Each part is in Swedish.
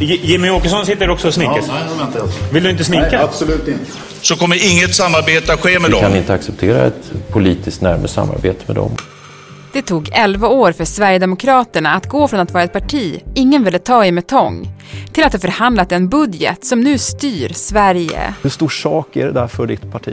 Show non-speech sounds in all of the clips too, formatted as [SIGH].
Jimmy Åkesson sitter också och snickar. Ja. Vill du inte snicka? Nej, absolut inte. så kommer inget samarbete att ske med Vi kan dem. inte acceptera ett politiskt närmare samarbete med dem. Det tog 11 år för Sverigedemokraterna att gå från att vara ett parti ingen ville ta i med tång till att ha förhandlat en budget som nu styr Sverige. Hur stor sak är det där för ditt parti?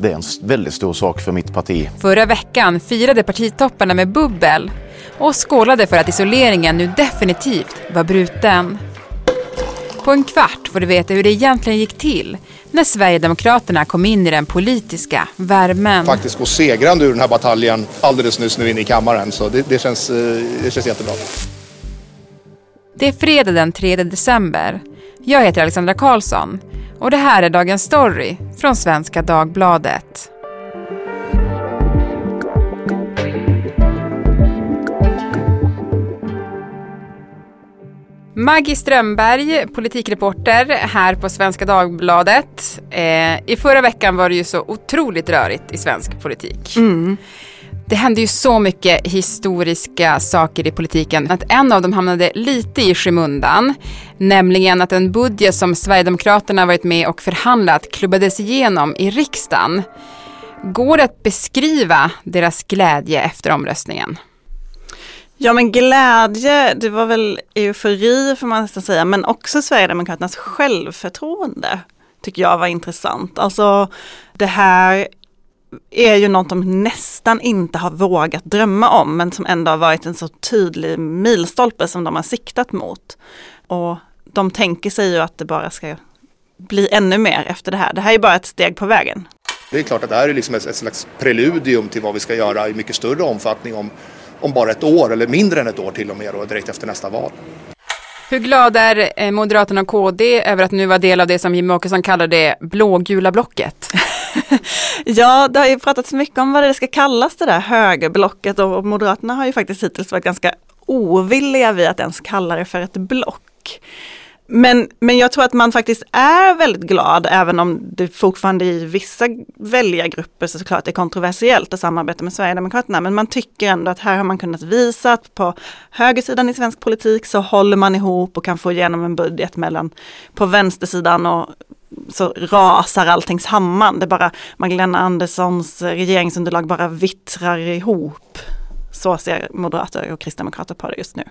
Det är en väldigt stor sak för mitt parti. Förra veckan firade partitopparna med bubbel och skålade för att isoleringen nu definitivt var bruten. På en kvart får du veta hur det egentligen gick till när Sverigedemokraterna kom in i den politiska värmen. faktiskt gå segrande ur den här bataljen alldeles nyss nu inne i kammaren. Så det, det, känns, eh, det känns jättebra. Det är fredag den 3 december. Jag heter Alexandra Karlsson och det här är dagens story från Svenska Dagbladet. Maggie Strömberg, politikreporter här på Svenska Dagbladet. Eh, I förra veckan var det ju så otroligt rörigt i svensk politik. Det hände ju så mycket historiska saker i politiken att en av dem hamnade lite i skymundan. Nämligen att en budget som Sverigedemokraterna varit med och förhandlat klubbades igenom i riksdagen. Går det att beskriva deras glädje efter omröstningen? Ja men glädje, det var väl eufori får man nästan säga, men också Sverigedemokraternas självförtroende tycker jag var intressant. Alltså det här är ju något de nästan inte har vågat drömma om, men som ändå har varit en så tydlig milstolpe som de har siktat mot. Och de tänker sig ju att det bara ska bli ännu mer efter det här. Det här är bara ett steg på vägen. Det är klart att det här är liksom ett, ett slags preludium till vad vi ska göra i mycket större omfattning om, om bara ett år eller mindre än ett år till och med då, direkt efter nästa val. Hur glad är eh, Moderaterna och KD över att nu vara del av det som Jimmie Åkesson kallar det blågula blocket? [LAUGHS] Ja, det har ju pratats mycket om vad det ska kallas det där högerblocket och Moderaterna har ju faktiskt hittills varit ganska ovilliga vid att ens kalla det för ett block. Men, men jag tror att man faktiskt är väldigt glad, även om det fortfarande i vissa väljargrupper såklart är kontroversiellt att samarbeta med Sverigedemokraterna. Men man tycker ändå att här har man kunnat visa att på högersidan i svensk politik så håller man ihop och kan få igenom en budget mellan på vänstersidan och så rasar allting samman. Det bara Magdalena Anderssons regeringsunderlag bara vittrar ihop. Så ser moderater och kristdemokrater på det just nu.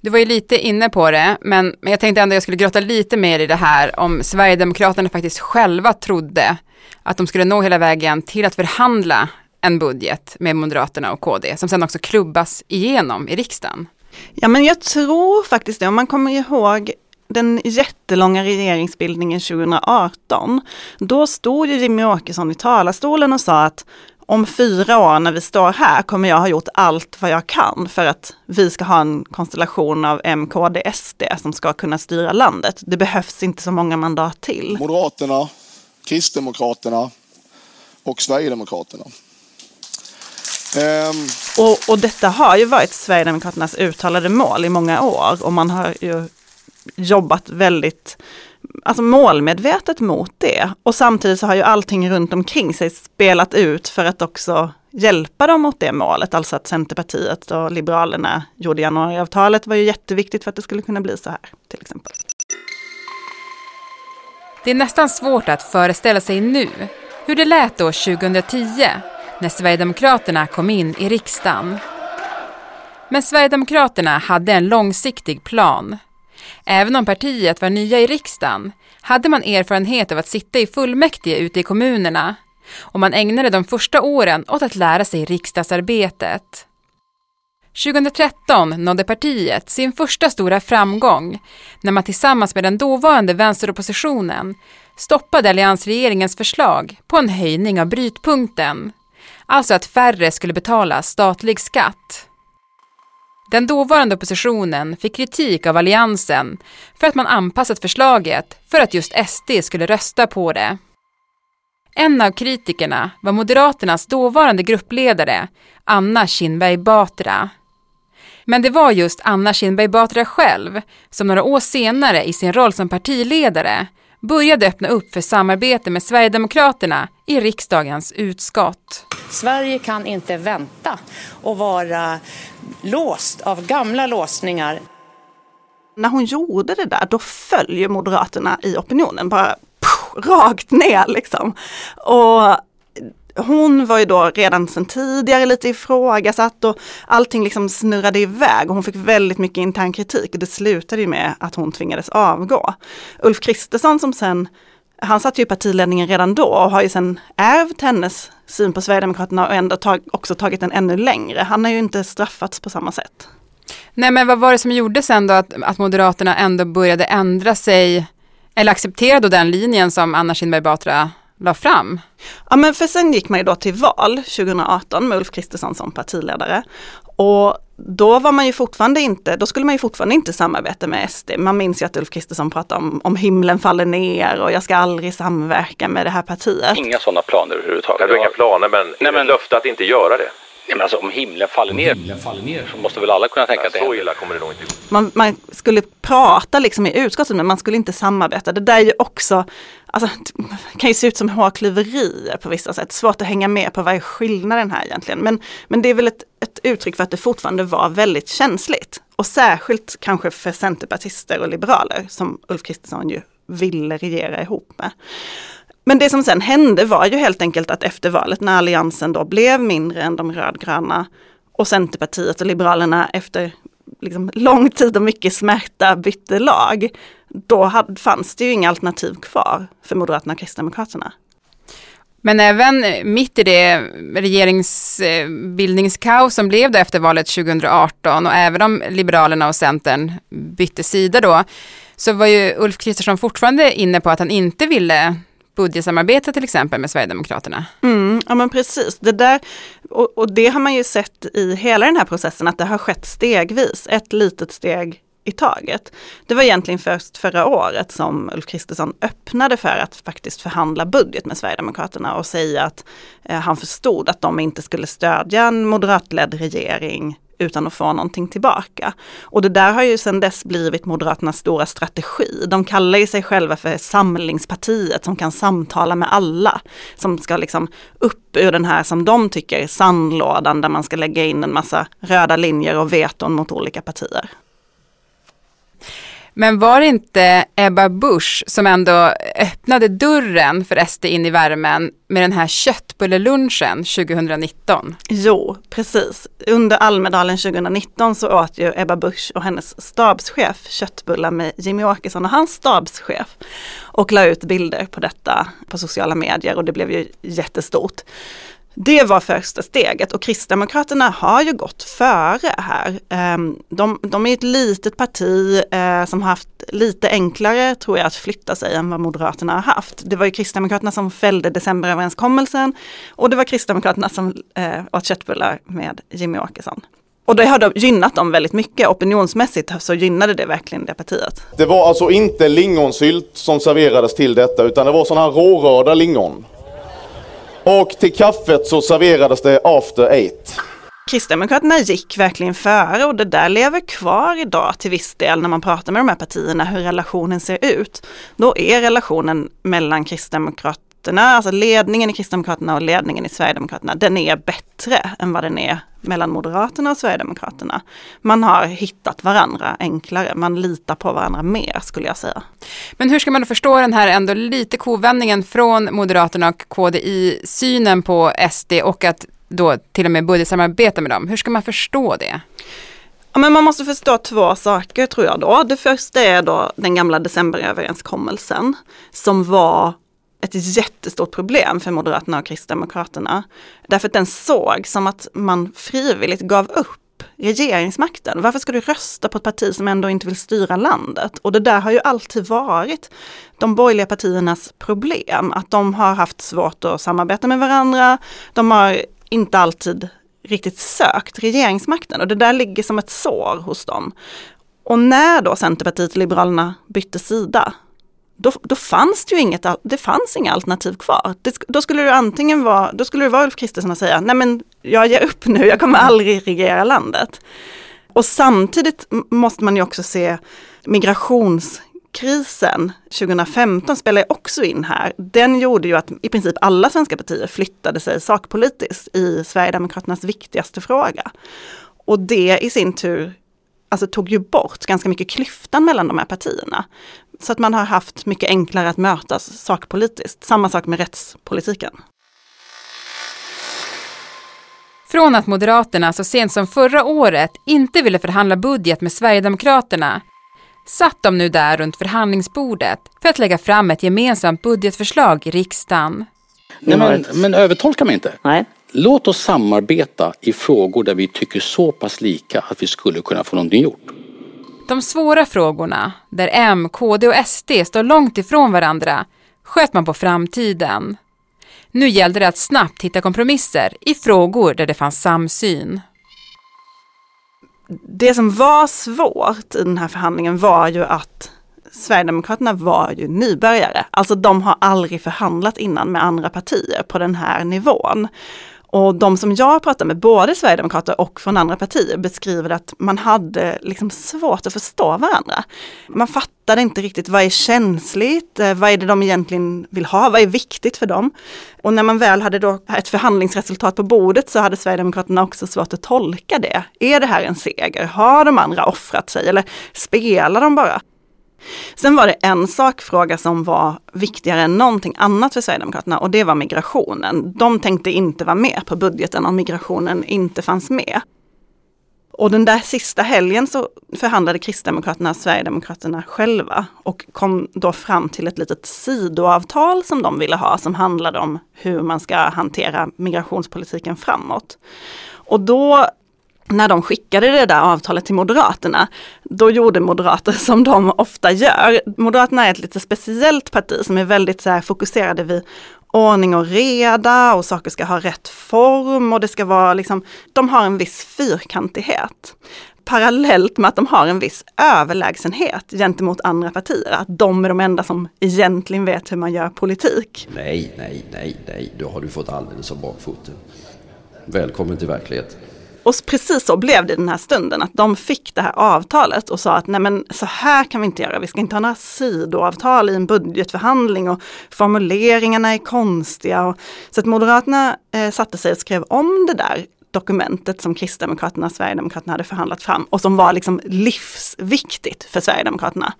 Du var ju lite inne på det, men, men jag tänkte ändå jag skulle grotta lite mer i det här om Sverigedemokraterna faktiskt själva trodde att de skulle nå hela vägen till att förhandla en budget med Moderaterna och KD som sen också klubbas igenom i riksdagen. Ja men jag tror faktiskt det, om man kommer ihåg den jättelånga regeringsbildningen 2018, då stod ju Jimmie Åkesson i talarstolen och sa att om fyra år när vi står här kommer jag ha gjort allt vad jag kan för att vi ska ha en konstellation av M, KD, SD som ska kunna styra landet. Det behövs inte så många mandat till. Moderaterna, Kristdemokraterna och Sverigedemokraterna. Ehm, Och, och detta har ju varit Sverigedemokraternas uttalade mål i många år och man har ju jobbat väldigt alltså målmedvetet mot det. Och samtidigt så har ju allting runt omkring sig spelat ut för att också hjälpa dem mot det målet. Alltså att Centerpartiet och Liberalerna gjorde januariavtalet var ju jätteviktigt för att det skulle kunna bli så här till exempel. Det är nästan svårt att föreställa sig nu hur det lät då 2010 när Sverigedemokraterna kom in i riksdagen. Men Sverigedemokraterna hade en långsiktig plan. Även om partiet var nya i riksdagen hade man erfarenhet av att sitta i fullmäktige ute i kommunerna och man ägnade de första åren åt att lära sig riksdagsarbetet. 2013 nådde partiet sin första stora framgång när man tillsammans med den dåvarande vänsteroppositionen stoppade alliansregeringens förslag på en höjning av brytpunkten, alltså att färre skulle betala statlig skatt. Den dåvarande oppositionen fick kritik av alliansen för att man anpassat förslaget för att just SD skulle rösta på det. En av kritikerna var Moderaternas dåvarande gruppledare Anna Kinberg Batra. Men det var just Anna Kinberg Batra själv som några år senare i sin roll som partiledare började öppna upp för samarbete med Sverigedemokraterna i riksdagens utskott. Sverige kan inte vänta och vara låst av gamla låsningar. När hon gjorde det där, då följer Moderaterna i opinionen bara pff, rakt ner liksom. Och hon var ju då redan sedan tidigare lite ifrågasatt och allting liksom snurrade iväg och hon fick väldigt mycket intern kritik och det slutade ju med att hon tvingades avgå. Ulf Kristersson som sen, han satt ju i partiledningen redan då och har ju sen ärvt hennes syn på Sverigedemokraterna och ändå tag, också tagit den ännu längre. Han har ju inte straffats på samma sätt. Nej men vad var det som gjorde sen då att, att Moderaterna ändå började ändra sig eller acceptera då den linjen som Anna Kinberg Batra la fram? Ja men för sen gick man ju då till val 2018 med Ulf Kristersson som partiledare. Och då var man ju fortfarande inte, då skulle man ju fortfarande inte samarbeta med SD. Man minns ju att Ulf Kristersson pratade om, om himlen faller ner och jag ska aldrig samverka med det här partiet. Inga sådana planer överhuvudtaget. Jag har inga planer men, Nej, men löfte att inte göra det. Nej, men alltså, om himlen faller ner, himlen faller ner så måste väl alla kunna tänka Nej, att det Så illa kommer det nog inte gå. Man, man skulle prata liksom i utskottet men man skulle inte samarbeta. Det där är ju också, alltså kan ju se ut som hårklyverier på vissa sätt. Svårt att hänga med på vad är skillnaden här egentligen. Men, men det är väl ett, ett uttryck för att det fortfarande var väldigt känsligt. Och särskilt kanske för centerpartister och liberaler som Ulf Kristersson ju ville regera ihop med. Men det som sen hände var ju helt enkelt att efter valet när alliansen då blev mindre än de rödgröna och Centerpartiet och Liberalerna efter liksom lång tid och mycket smärta bytte lag, då hade, fanns det ju inga alternativ kvar för Moderaterna och Kristdemokraterna. Men även mitt i det regeringsbildningskaos som blev det efter valet 2018 och även om Liberalerna och Centern bytte sida då, så var ju Ulf Kristersson fortfarande inne på att han inte ville budgetsamarbeta till exempel med Sverigedemokraterna. Mm, ja men precis, det där, och, och det har man ju sett i hela den här processen att det har skett stegvis, ett litet steg i taget. Det var egentligen först förra året som Ulf Kristersson öppnade för att faktiskt förhandla budget med Sverigedemokraterna och säga att eh, han förstod att de inte skulle stödja en moderatledd regering utan att få någonting tillbaka. Och det där har ju sedan dess blivit Moderaternas stora strategi. De kallar ju sig själva för samlingspartiet som kan samtala med alla. Som ska liksom upp ur den här som de tycker sandlådan där man ska lägga in en massa röda linjer och veton mot olika partier. Men var det inte Ebba Busch som ändå öppnade dörren för SD in i värmen med den här köttbullelunchen 2019? Jo, precis. Under Almedalen 2019 så åt ju Ebba Busch och hennes stabschef köttbullar med Jimmy Åkesson och hans stabschef. Och la ut bilder på detta på sociala medier och det blev ju jättestort. Det var första steget och Kristdemokraterna har ju gått före här. Ehm, de, de är ett litet parti eh, som haft lite enklare, tror jag, att flytta sig än vad Moderaterna har haft. Det var ju Kristdemokraterna som fällde decemberöverenskommelsen och det var Kristdemokraterna som eh, åt köttbullar med Jimmy Åkesson. Och det har gynnat dem väldigt mycket. Opinionsmässigt så gynnade det verkligen det partiet. Det var alltså inte lingonsylt som serverades till detta utan det var sådana här rårörda lingon. Och till kaffet så serverades det after eight. Kristdemokraterna gick verkligen före och det där lever kvar idag till viss del när man pratar med de här partierna hur relationen ser ut. Då är relationen mellan Kristdemokraterna, alltså ledningen i Kristdemokraterna och ledningen i Sverigedemokraterna, den är bättre än vad den är mellan Moderaterna och Sverigedemokraterna. Man har hittat varandra enklare, man litar på varandra mer skulle jag säga. Men hur ska man förstå den här ändå lite kovändningen från Moderaterna och KD i synen på SD och att då till och med budgetsamarbeta med dem. Hur ska man förstå det? Ja, men man måste förstå två saker tror jag då. Det första är då den gamla decemberöverenskommelsen som var ett jättestort problem för Moderaterna och Kristdemokraterna. Därför att den såg som att man frivilligt gav upp regeringsmakten. Varför ska du rösta på ett parti som ändå inte vill styra landet? Och det där har ju alltid varit de borgerliga partiernas problem, att de har haft svårt att samarbeta med varandra. De har inte alltid riktigt sökt regeringsmakten och det där ligger som ett sår hos dem. Och när då Centerpartiet och Liberalerna bytte sida, då, då fanns det ju inget, det fanns inga alternativ kvar. Det, då skulle det antingen vara, då skulle det vara Ulf Kristersson och säga, nej men jag ger upp nu, jag kommer aldrig regera landet. Och samtidigt måste man ju också se migrationskrisen 2015 spelar också in här. Den gjorde ju att i princip alla svenska partier flyttade sig sakpolitiskt i Sverigedemokraternas viktigaste fråga. Och det i sin tur alltså, tog ju bort ganska mycket klyftan mellan de här partierna. Så att man har haft mycket enklare att mötas sakpolitiskt. Samma sak med rättspolitiken. Från att Moderaterna så sent som förra året inte ville förhandla budget med Sverigedemokraterna satt de nu där runt förhandlingsbordet för att lägga fram ett gemensamt budgetförslag i riksdagen. Nej, men, men övertolka mig inte. Nej. Låt oss samarbeta i frågor där vi tycker så pass lika att vi skulle kunna få någonting gjort. De svåra frågorna, där M, KD och SD står långt ifrån varandra, sköt man på framtiden. Nu gällde det att snabbt hitta kompromisser i frågor där det fanns samsyn. Det som var svårt i den här förhandlingen var ju att Sverigedemokraterna var ju nybörjare. Alltså de har aldrig förhandlat innan med andra partier på den här nivån. Och de som jag pratar med, både Sverigedemokrater och från andra partier, beskriver att man hade liksom svårt att förstå varandra. Man fattade inte riktigt vad är känsligt, eh, vad är det de egentligen vill ha, vad är viktigt för dem? Och när man väl hade då ett förhandlingsresultat på bordet så hade Sverigedemokraterna också svårt att tolka det. Är det här en seger? Har de andra offrat sig eller spelar de bara? Sen var det en sakfråga som var viktigare än någonting annat för Sverigedemokraterna och det var migrationen. De tänkte inte vara med på budgeten om migrationen inte fanns med. Och den där sista helgen så förhandlade Kristdemokraterna och Sverigedemokraterna själva och kom då fram till ett litet sidoavtal som de ville ha som handlade om hur man ska hantera migrationspolitiken framåt. Och då när de skickade det där avtalet till Moderaterna, då gjorde Moderater [LAUGHS] som de ofta gör. Moderaterna är ett lite speciellt parti som är väldigt så här fokuserade vid ordning och reda och saker ska ha rätt form och det ska vara liksom, de har en viss fyrkantighet. Parallellt med att de har en viss överlägsenhet gentemot andra partier, att de är de enda som egentligen vet hur man gör politik. Nej, nej, nej, nej, då har du fått alldeles av bakfoten. Välkommen till verkligheten. Och precis så blev det den här stunden, att de fick det här avtalet och sa att nej men så här kan vi inte göra, vi ska inte ha några sidoavtal i en budgetförhandling och formuleringarna är konstiga. Och, så att Moderaterna eh, satte sig och skrev om det där dokumentet som Kristdemokraterna och Sverigedemokraterna hade förhandlat fram och som var liksom livsviktigt för Sverigedemokraterna.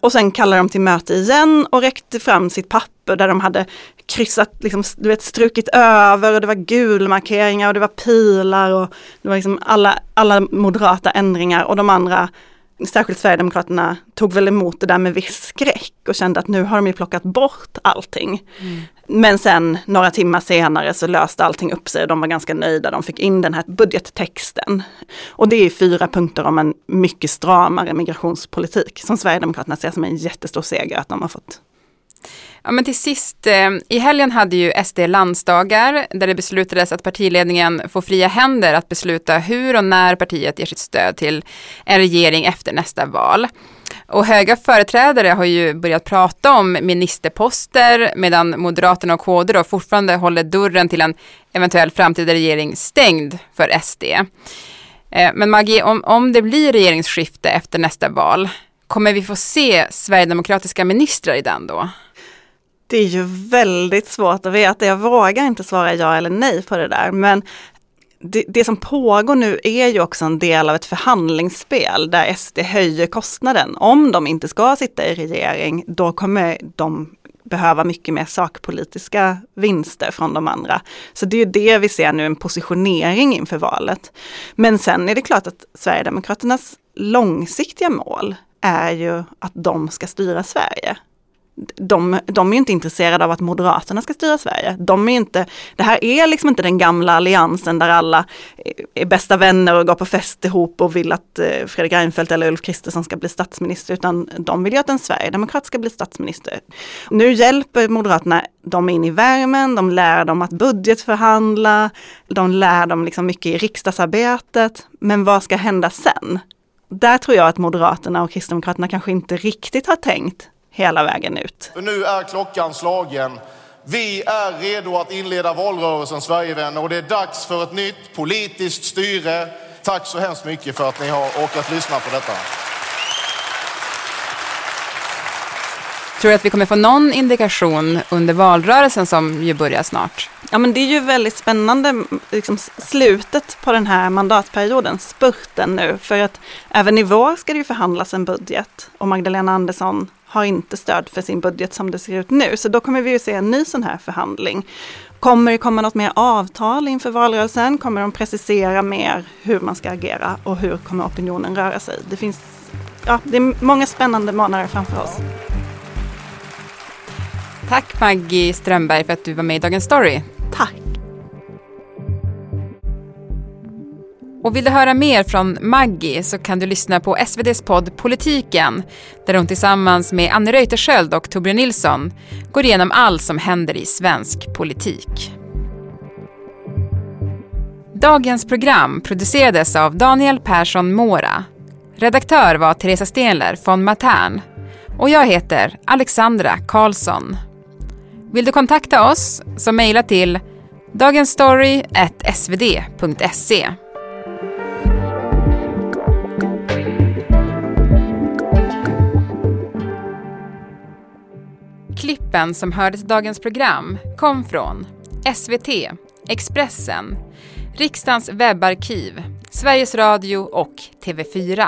Och sen kallade de till möte igen och räckte fram sitt papper där de hade kryssat, liksom, du vet, strukit över och det var gulmarkeringar och det var pilar och det var liksom alla, alla moderata ändringar och de andra, särskilt Sverigedemokraterna, tog väl emot det där med viss skräck och kände att nu har de ju plockat bort allting. Mm. Men sen några timmar senare så löste allting upp sig och de var ganska nöjda. De fick in den här budgettexten. Och det är fyra punkter om en mycket stramare migrationspolitik som Sverigedemokraterna ser som en jättestor seger att de har fått Ja, men till sist, eh, i helgen hade ju SD landsdagar där det beslutades att partiledningen får fria händer att besluta hur och när partiet ger sitt stöd till en regering efter nästa val. Och höga företrädare har ju börjat prata om ministerposter medan Moderaterna och KD då fortfarande håller dörren till en eventuell framtida regering stängd för SD. Eh, men Maggie, om, om det blir regeringsskifte efter nästa val, kommer vi få se sverigedemokratiska ministrar i den då? Det är ju väldigt svårt att veta. Jag vågar inte svara ja eller nej på det där. Men det, det, som pågår nu är ju också en del av ett förhandlingsspel där SD höjer kostnaden. Om de inte ska sitta i regering, då kommer de behöva mycket mer sakpolitiska vinster från de andra. Så det är ju det vi ser nu, en positionering inför valet. Men sen är det klart att Sverigedemokraternas långsiktiga mål är ju att de ska styra Sverige de, de är inte intresserade av att Moderaterna ska styra Sverige. De är inte, det här är liksom inte den gamla alliansen där alla är bästa vänner och går på fest ihop och vill att eh, Fredrik Reinfeldt eller Ulf Kristersson ska bli statsminister, utan de vill ju att en sverigedemokrat ska bli statsminister. Nu hjälper Moderaterna dem in i värmen, de lär dem att budgetförhandla, de lär dem liksom mycket i riksdagsarbetet. Men vad ska hända sen? Där tror jag att Moderaterna och Kristdemokraterna kanske inte riktigt har tänkt hela vägen ut. För nu är klockan slagen. Vi är redo att inleda valrörelsen Sverigevänner och det är dags för ett nytt politiskt styre. Tack så hemskt mycket för att ni har orkat lyssna på detta. Tror du att vi kommer få någon indikation under valrörelsen som ju börjar snart? Ja men det är ju väldigt spännande, liksom slutet på den här mandatperioden, spurten nu, för att även i vår ska det ju förhandlas en budget och Magdalena Andersson har inte stöd för sin budget som det ser ut nu. Så då kommer vi ju se en ny sån här förhandling. Kommer det komma något mer avtal inför valrörelsen? Kommer de precisera mer hur man ska agera och hur kommer opinionen röra sig? Det finns ja, det är många spännande månader framför oss. Tack Maggie Strömberg för att du var med i Dagens Story. Och vill du höra mer från Maggie så kan du lyssna på SVDs podd Politiken där hon tillsammans med Anne Reuterskiöld och Torbjörn Nilsson går igenom allt som händer i svensk politik. Dagens program producerades av Daniel Persson Mora. Redaktör var Teresa Stenler von Matern och jag heter Alexandra Karlsson. Vill du kontakta oss så mejla till dagensstory.svd.se. Klippen som hördes i dagens program kom från SVT, Expressen, Riksdagens webbarkiv, Sveriges Radio och TV4.